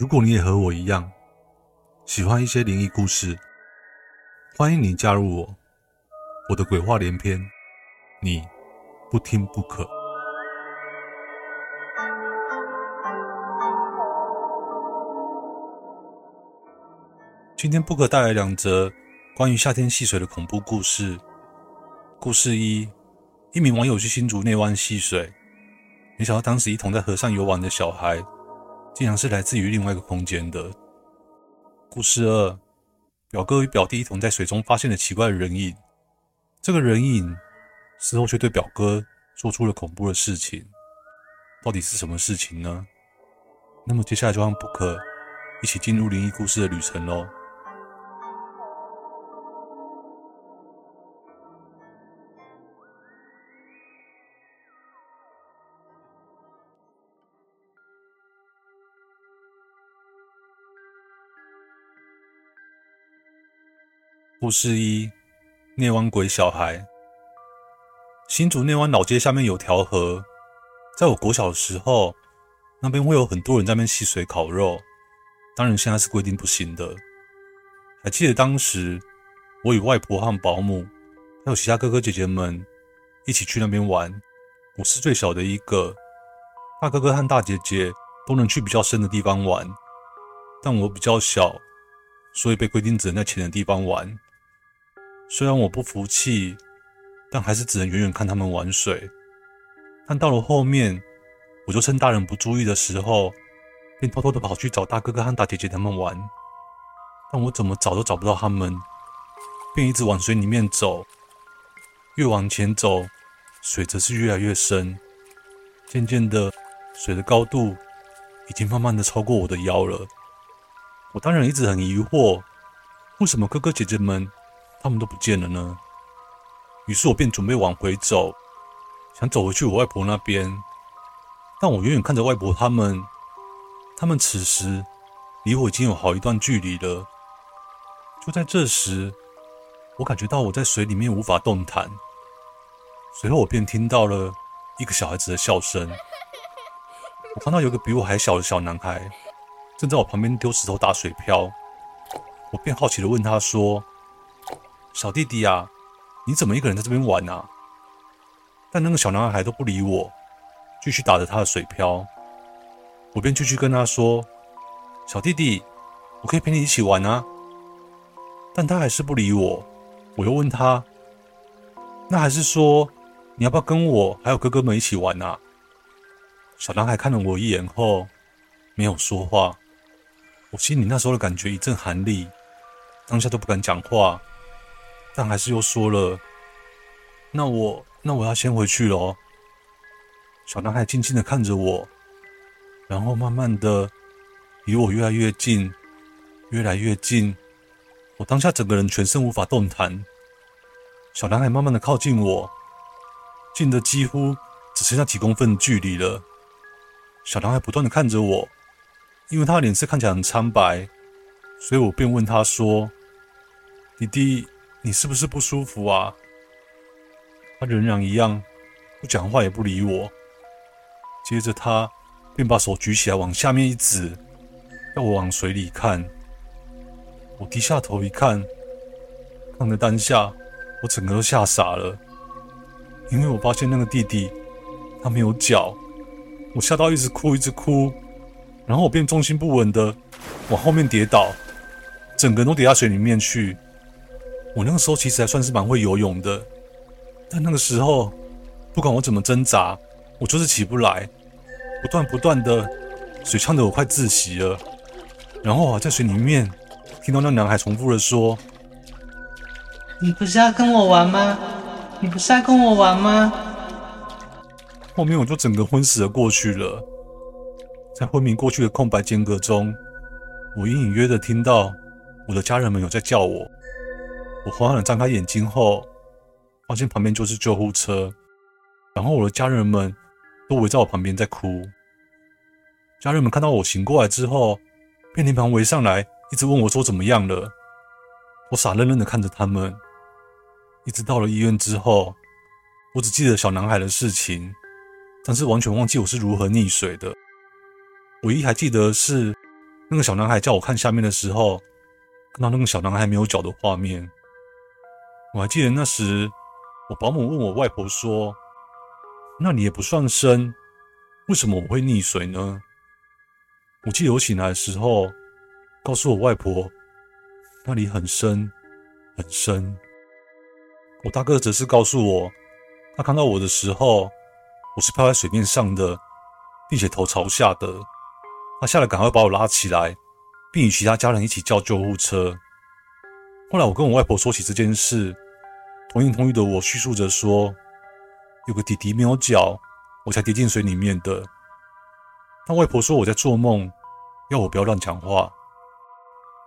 如果你也和我一样喜欢一些灵异故事，欢迎你加入我。我的鬼话连篇，你不听不可。今天不可带来两则关于夏天戏水的恐怖故事。故事一：一名网友去新竹内湾戏水，没想到当时一同在河上游玩的小孩。竟然是来自于另外一个空间的。故事二，表哥与表弟一同在水中发现了奇怪的人影，这个人影事后却对表哥做出了恐怖的事情，到底是什么事情呢？那么接下来就让布克一起进入灵异故事的旅程喽。故事一：内湾鬼小孩。新竹内湾老街下面有条河，在我国小的时候，那边会有很多人在那边戏水烤肉。当然现在是规定不行的。还记得当时，我与外婆和保姆，还有其他哥哥姐姐们一起去那边玩。我是最小的一个，大哥哥和大姐姐都能去比较深的地方玩，但我比较小，所以被规定只能在浅的地方玩。虽然我不服气，但还是只能远远看他们玩水。但到了后面，我就趁大人不注意的时候，便偷偷的跑去找大哥哥和大姐姐他们玩。但我怎么找都找不到他们，便一直往水里面走。越往前走，水则是越来越深。渐渐的，水的高度已经慢慢的超过我的腰了。我当然一直很疑惑，为什么哥哥姐姐们，他们都不见了呢。于是我便准备往回走，想走回去我外婆那边。但我远远看着外婆他们，他们此时离我已经有好一段距离了。就在这时，我感觉到我在水里面无法动弹。随后我便听到了一个小孩子的笑声。我看到有个比我还小的小男孩正在我旁边丢石头打水漂。我便好奇地问他说。小弟弟啊，你怎么一个人在这边玩啊？但那个小男孩都不理我，继续打着他的水漂。我便继续跟他说：“小弟弟，我可以陪你一起玩啊。”但他还是不理我。我又问他：“那还是说你要不要跟我还有哥哥们一起玩啊？”小男孩看了我一眼后，没有说话。我心里那时候的感觉一阵寒栗，当下都不敢讲话。但还是又说了：“那我那我要先回去喽。”小男孩静静的看着我，然后慢慢的离我越来越近，越来越近。我当下整个人全身无法动弹。小男孩慢慢的靠近我，近的几乎只剩下几公分的距离了。小男孩不断的看着我，因为他的脸色看起来很苍白，所以我便问他说：“弟弟。”你是不是不舒服啊？他仍然一样，不讲话也不理我。接着他便把手举起来往下面一指，要我往水里看。我低下头一看，看的当下我整个都吓傻了，因为我发现那个弟弟他没有脚，我吓到一直哭一直哭，然后我便重心不稳的往后面跌倒，整个人都跌下水里面去。我那个时候其实还算是蛮会游泳的，但那个时候不管我怎么挣扎，我就是起不来，不断不断的水呛得我快窒息了。然后啊在水里面听到那男孩重复的说：“你不是要跟我玩吗？你不是要跟我玩吗？”后面我就整个昏死了过去了。在昏迷过去的空白间隔中，我隐隐约的听到我的家人们有在叫我。我缓缓的张开眼睛后，发现旁边就是救护车，然后我的家人们都围在我旁边在哭。家人们看到我醒过来之后，便连忙围上来，一直问我说怎么样了。我傻愣愣的看着他们，一直到了医院之后，我只记得小男孩的事情，但是完全忘记我是如何溺水的。唯一还记得是，那个小男孩叫我看下面的时候，看到那个小男孩没有脚的画面。我还记得那时，我保姆问我外婆说：“那里也不算深，为什么我会溺水呢？”我记得我醒来的时候，告诉我外婆，那里很深，很深。我大哥则是告诉我，他看到我的时候，我是漂在水面上的，并且头朝下的。他下来赶快把我拉起来，并与其他家人一起叫救护车。后来我跟我外婆说起这件事，同音同语的我叙述着说，有个弟弟没有脚，我才跌进水里面的。但外婆说我在做梦，要我不要乱讲话。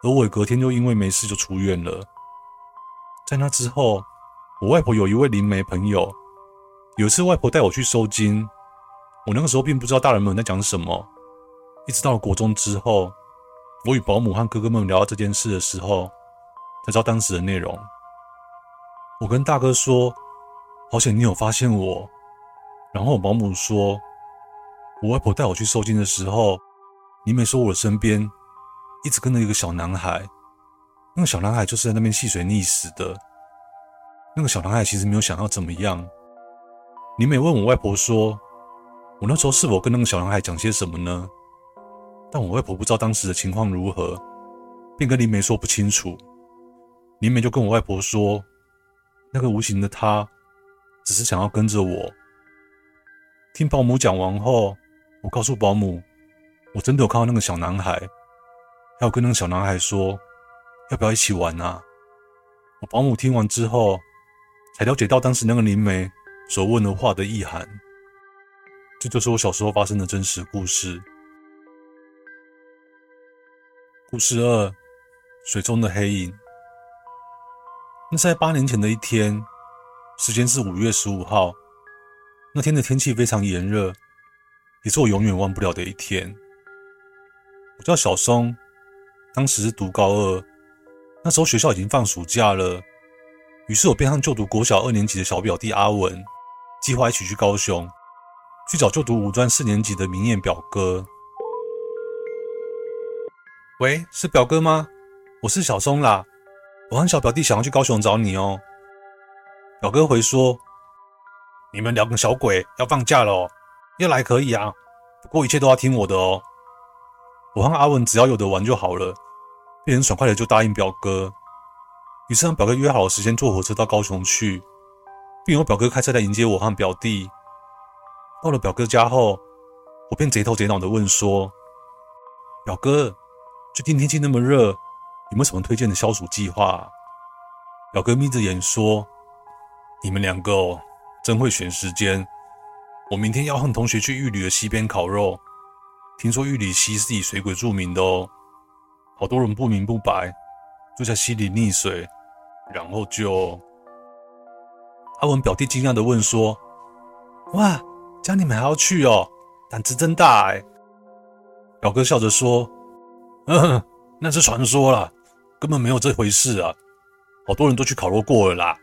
而我隔天就因为没事就出院了。在那之后，我外婆有一位灵媒朋友。有一次，外婆带我去收金，我那个时候并不知道大人们在讲什么。一直到了国中之后，我与保姆和哥哥们聊到这件事的时候，才知道当时的内容。我跟大哥说：“好险你有发现我。”然后保姆说：“我外婆带我去收惊的时候，灵媒说我的身边。”一直跟着一个小男孩，那个小男孩就是在那边戏水溺死的。那个小男孩其实没有想要怎么样。灵媒问我外婆说：“我那时候是否跟那个小男孩讲些什么呢？”但我外婆不知道当时的情况如何，便跟灵媒说不清楚。灵媒就跟我外婆说：“那个无形的他，只是想要跟着我。”听保姆讲完后，我告诉保姆：“我真的有看到那个小男孩。”要跟那个小男孩说，要不要一起玩啊？我保姆听完之后，才了解到当时那个灵媒所问的话的意涵。这就是我小时候发生的真实故事。故事二：水中的黑影。那在八年前的一天，时间是五月十五号。那天的天气非常炎热，也是我永远忘不了的一天。我叫小松。当时是读高二，那时候学校已经放暑假了，于是我便和就读国小二年级的小表弟阿文，计划一起去高雄，去找就读五专四年级的明谚表哥。喂，是表哥吗？我是小松啦，我和小表弟想要去高雄找你哦。表哥回说：“你们两个小鬼要放假了哦，要来可以啊，不过一切都要听我的哦。”我和阿文只要有得玩就好了，便很爽快的就答应表哥。于是让表哥约好了时间坐火车到高雄去，并由表哥开车来迎接我和表弟。到了表哥家后，我便贼头贼脑的问说：“表哥，最近天气那么热，有没有什么推荐的消暑计划？”表哥眯着眼说：“你们两个，真会选时间。我明天要和同学去玉里的溪边烤肉。”听说玉里溪是以水鬼著名的哦，好多人不明不白就在溪里溺水，然后就……阿文表弟惊讶地问说：“哇，家你们还要去哦，胆子真大哎！”表哥笑着说：“嗯，那是传说啦，根本没有这回事啊，好多人都去烤肉过了啦。”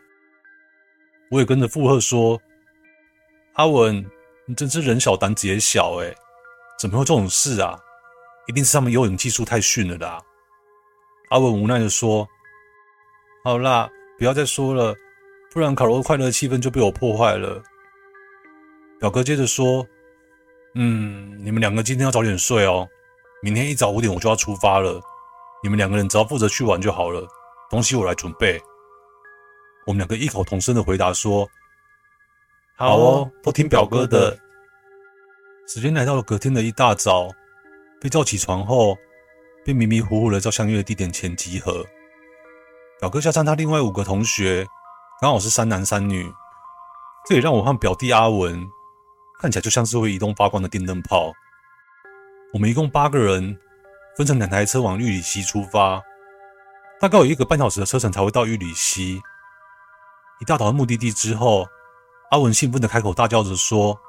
我也跟着附和说：“阿文，你真是人小胆子也小哎。”怎么会有这种事啊？一定是他们游泳技术太逊了啦！阿文无奈的说：“好啦，不要再说了，不然烤肉快乐的气氛就被我破坏了。”表哥接着说：“嗯，你们两个今天要早点睡哦，明天一早五点我就要出发了。你们两个人只要负责去玩就好了，东西我来准备。”我们两个异口同声的回答说：“好哦，都听表哥的。”时间来到了隔天的一大早，被叫起床后，便迷迷糊糊的照相约的地点前集合。表哥加上他另外五个同学，刚好是三男三女，这也让我和表弟阿文看起来就像是会移动发光的电灯泡。我们一共八个人，分成两台车往玉里溪出发，大概有一个半小时的车程才会到玉里溪。一到达目的地之后，阿文兴奋的开口大叫着说。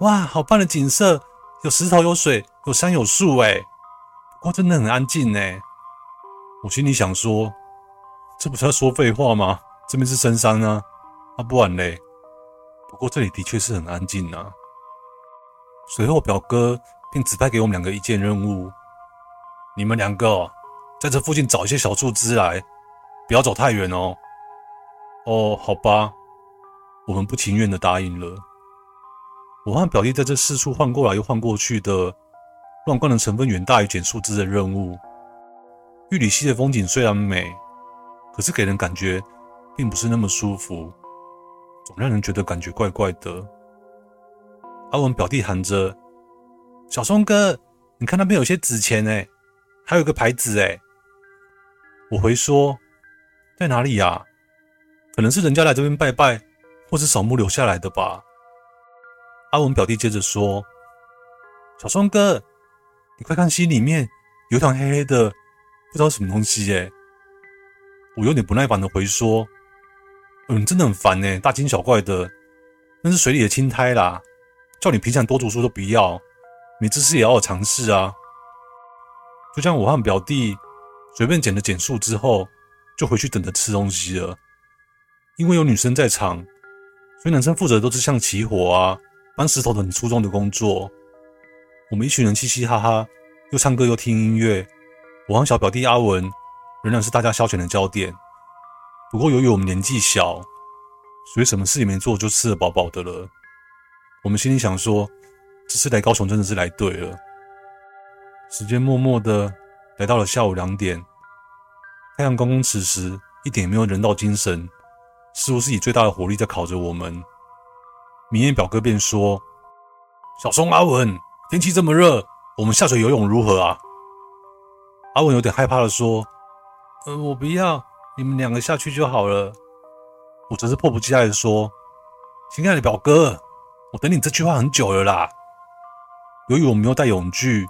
哇，好棒的景色！有石头，有水，有山，有树，哎，不过真的很安静呢。我心里想说，这不是在说废话吗？这边是深山啊，啊，不然嘞。不过这里的确是很安静啊。随后，表哥便指派给我们两个一件任务，你们两个在这附近找一些小树枝来，不要走太远哦。哦，好吧，我们不情愿的答应了。我和表弟在这四处换过来又换过去的，乱逛的成分远大于捡树枝的任务。玉里溪的风景虽然美，可是给人感觉并不是那么舒服，总让人觉得感觉怪怪的。阿文表弟喊着：“小松哥，你看那边有些纸钱哎，还有个牌子哎。”我回说：“在哪里呀？可能是人家来这边拜拜，或是扫墓留下来的吧。”阿文表弟接着说：“小松哥，你快看溪里面有一团黑黑的。”不知道什么东西耶，我有点不耐烦的回说：“嗯，真的很烦呢，大惊小怪的，那是水里的青苔啦。叫你平常多读书都不要，没知识也要有尝试啊。”就像我和表弟随便捡了捡树之后，就回去等着吃东西了。因为有女生在场，所以男生负责的都是像起火啊、搬石头等很粗重的工作。我们一群人嘻嘻哈哈，又唱歌又听音乐。我和小表弟阿文仍然是大家消遣的焦点。不过由于我们年纪小，所以什么事也没做就吃得饱饱的了。我们心里想说，这次来高雄真的是来对了。时间默默的来到了下午两点，太阳公公此时一点也没有人道精神，似乎是以最大的火力在烤着我们。明艳表哥便说：“小松阿文，天气这么热，我们下水游泳如何啊？”阿文有点害怕的说：“呃，我不要，你们两个下去就好了。”我则是迫不及待的说：“亲爱的表哥，我等你这句话很久了啦。”由于我没有带泳具，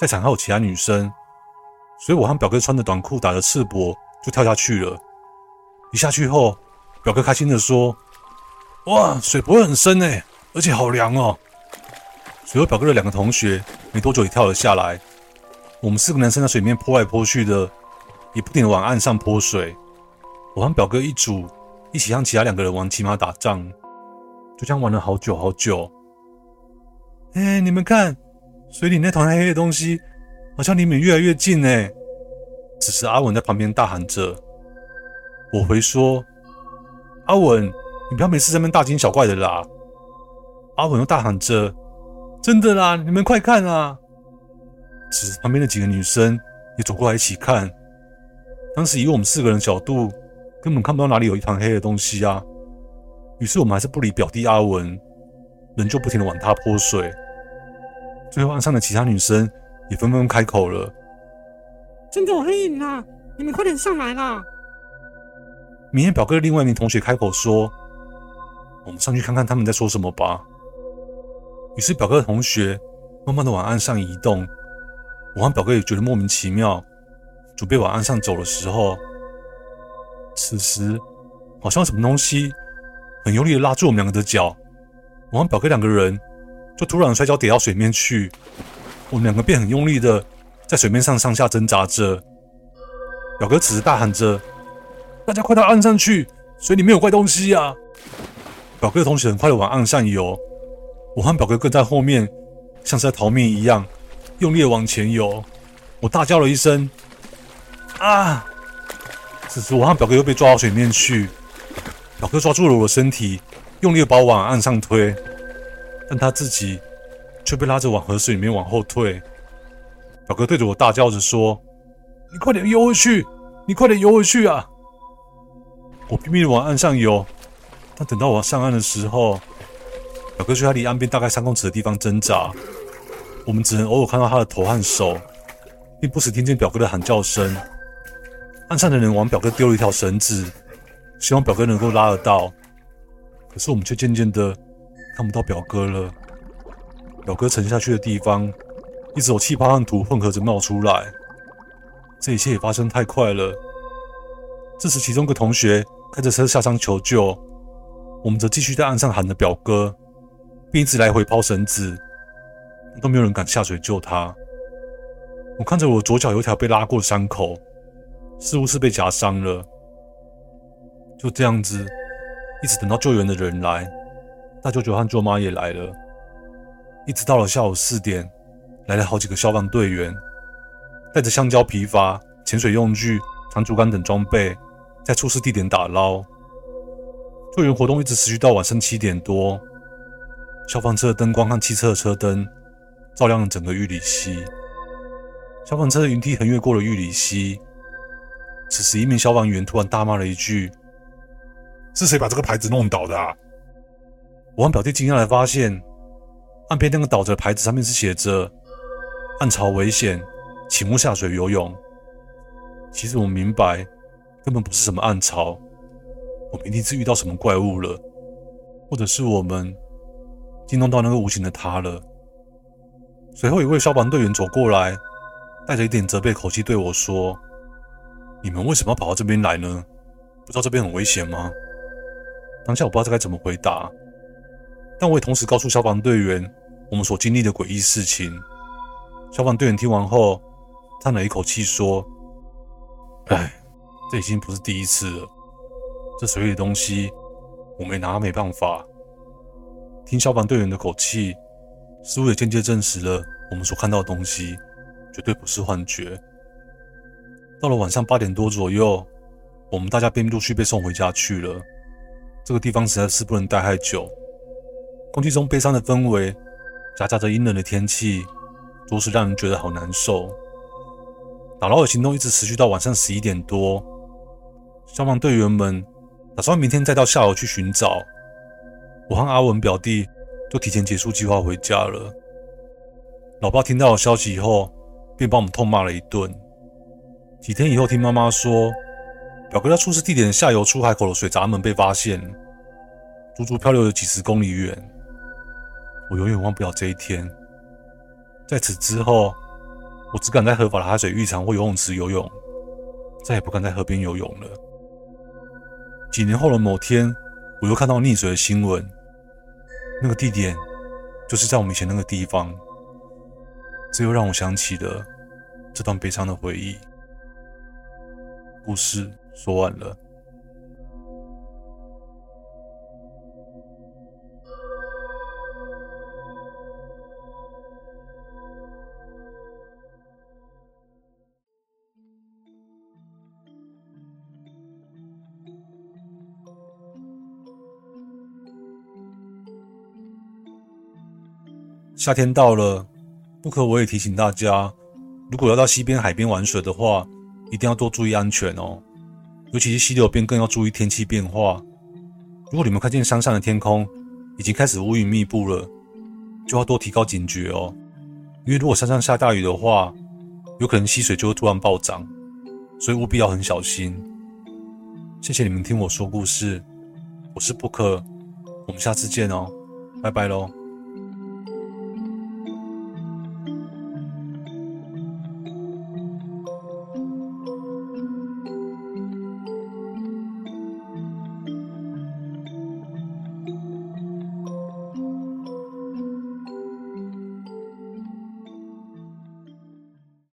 在场还有其他女生，所以我和表哥穿着短裤，打着赤膊就跳下去了。一下去后，表哥开心的说：“哇，水不会很深诶，而且好凉哦。”随后，表哥的两个同学没多久也跳了下来。我们四个男生在水面泼来泼去的，也不停的往岸上泼水。我和表哥一组，一起和其他两个人玩骑马打仗，就这样玩了好久好久。哎，你们看，水里那团黑黑的东西，好像离你们越来越近哎。此时阿文在旁边大喊着。我回说：“阿文，你不要每次在那边大惊小怪的啦。”阿文又大喊着：“真的啦，你们快看啊！”此时，旁边的几个女生也走过来一起看。当时以我们四个人的角度，根本看不到哪里有一团黑的东西啊。于是我们还是不理表弟阿文，仍旧不停地往他泼水。最后，岸上的其他女生也纷纷开口了：“真的有黑影啊！你们快点上来啦！”明天表哥的另外一名同学开口说：“我们上去看看他们在说什么吧。”于是，表哥的同学慢慢的往岸上移动。我和表哥也觉得莫名其妙，准备往岸上走的时候，此时好像什么东西很用力的拉住我们两个的脚，我和表哥两个人就突然摔跤跌到水面去，我们两个便很用力的在水面上上下挣扎着。表哥此时大喊着：“大家快到岸上去，水里面有怪东西啊！”表哥的同学很快的往岸上游，我和表哥跟在后面，像是在逃命一样。用力的往前游，我大叫了一声：“啊！”此时，我和表哥又被抓到水面去。表哥抓住了我的身体，用力的把我往岸上推，但他自己却被拉着往河水里面往后退。表哥对着我大叫着说：“你快点游回去！你快点游回去啊！”我拼命往岸上游，但等到我上岸的时候，表哥却在离岸边大概三公尺的地方挣扎。我们只能偶尔看到他的头和手，并不时听见表哥的喊叫声。岸上的人往表哥丢了一条绳子，希望表哥能够拉得到。可是我们却渐渐的看不到表哥了。表哥沉下去的地方，一直有气泡和土混合着冒出来。这一切也发生太快了。这时，其中一个同学开着车下山求救，我们则继续在岸上喊着表哥，并一直来回抛绳子。都没有人敢下水救他。我看着我左脚有条被拉过的伤口，似乎是被夹伤了。就这样子，一直等到救援的人来，大舅舅和舅妈也来了。一直到了下午四点，来了好几个消防队员。带着橡胶皮筏、潜水用具、长竹竿等装备，在出事地点打捞。救援活动一直持续到晚上七点多，消防车的灯光和汽车的车灯照亮了整个玉里溪。消防车的云梯横越过了玉里溪。此时，一名消防员突然大骂了一句：“是谁把这个牌子弄倒的啊？”我和表弟惊讶地发现，岸边那个倒着的牌子上面是写着“暗潮危险，请勿下水游泳”。其实我明白，根本不是什么暗潮，我们一定是遇到什么怪物了，或者是我们惊动到那个无形的他了。随后，一位消防队员走过来，带着一点责备口气对我说。你们为什么要跑到这边来呢？不知道这边很危险吗？当下我不知道该怎么回答，但我也同时告诉消防队员我们所经历的诡异事情。消防队员听完后叹了一口气说：“哎，这已经不是第一次了。这水里的东西，我们也拿他没办法。”听消防队员的口气，似乎也间接证实了我们所看到的东西绝对不是幻觉。到了晚上八点多左右，我们大家便陆续被送回家去了。这个地方实在是不能待太久，空气中悲伤的氛围夹杂着阴冷的天气，着实让人觉得好难受。打捞的行动一直持续到晚上十一点多，消防队员们打算明天再到下游去寻找。我和阿文表弟就提前结束计划回家了。老爸听到消息以后，便把我们痛骂了一顿。几天以后，听妈妈说，表哥在出事地点下游出海口的水闸门被发现，足足漂流了几十公里远。我永远忘不了这一天。在此之后，我只敢在合法的海水浴场或游泳池游泳，再也不敢在河边游泳了。几年后的某天，我又看到溺水的新闻，那个地点就是在我们以前那个地方，这又让我想起了这段悲伤的回忆。故事说完了。夏天到了，不可我也提醒大家，如果要到溪边、海边玩水的话，一定要多注意安全哦，尤其是溪流边更要注意天气变化。如果你们看见山上的天空已经开始乌云密布了，就要多提高警觉哦。因为如果山上下大雨的话，有可能溪水就会突然暴涨，所以务必要很小心。谢谢你们听我说故事，我是布克，我们下次见哦，拜拜喽。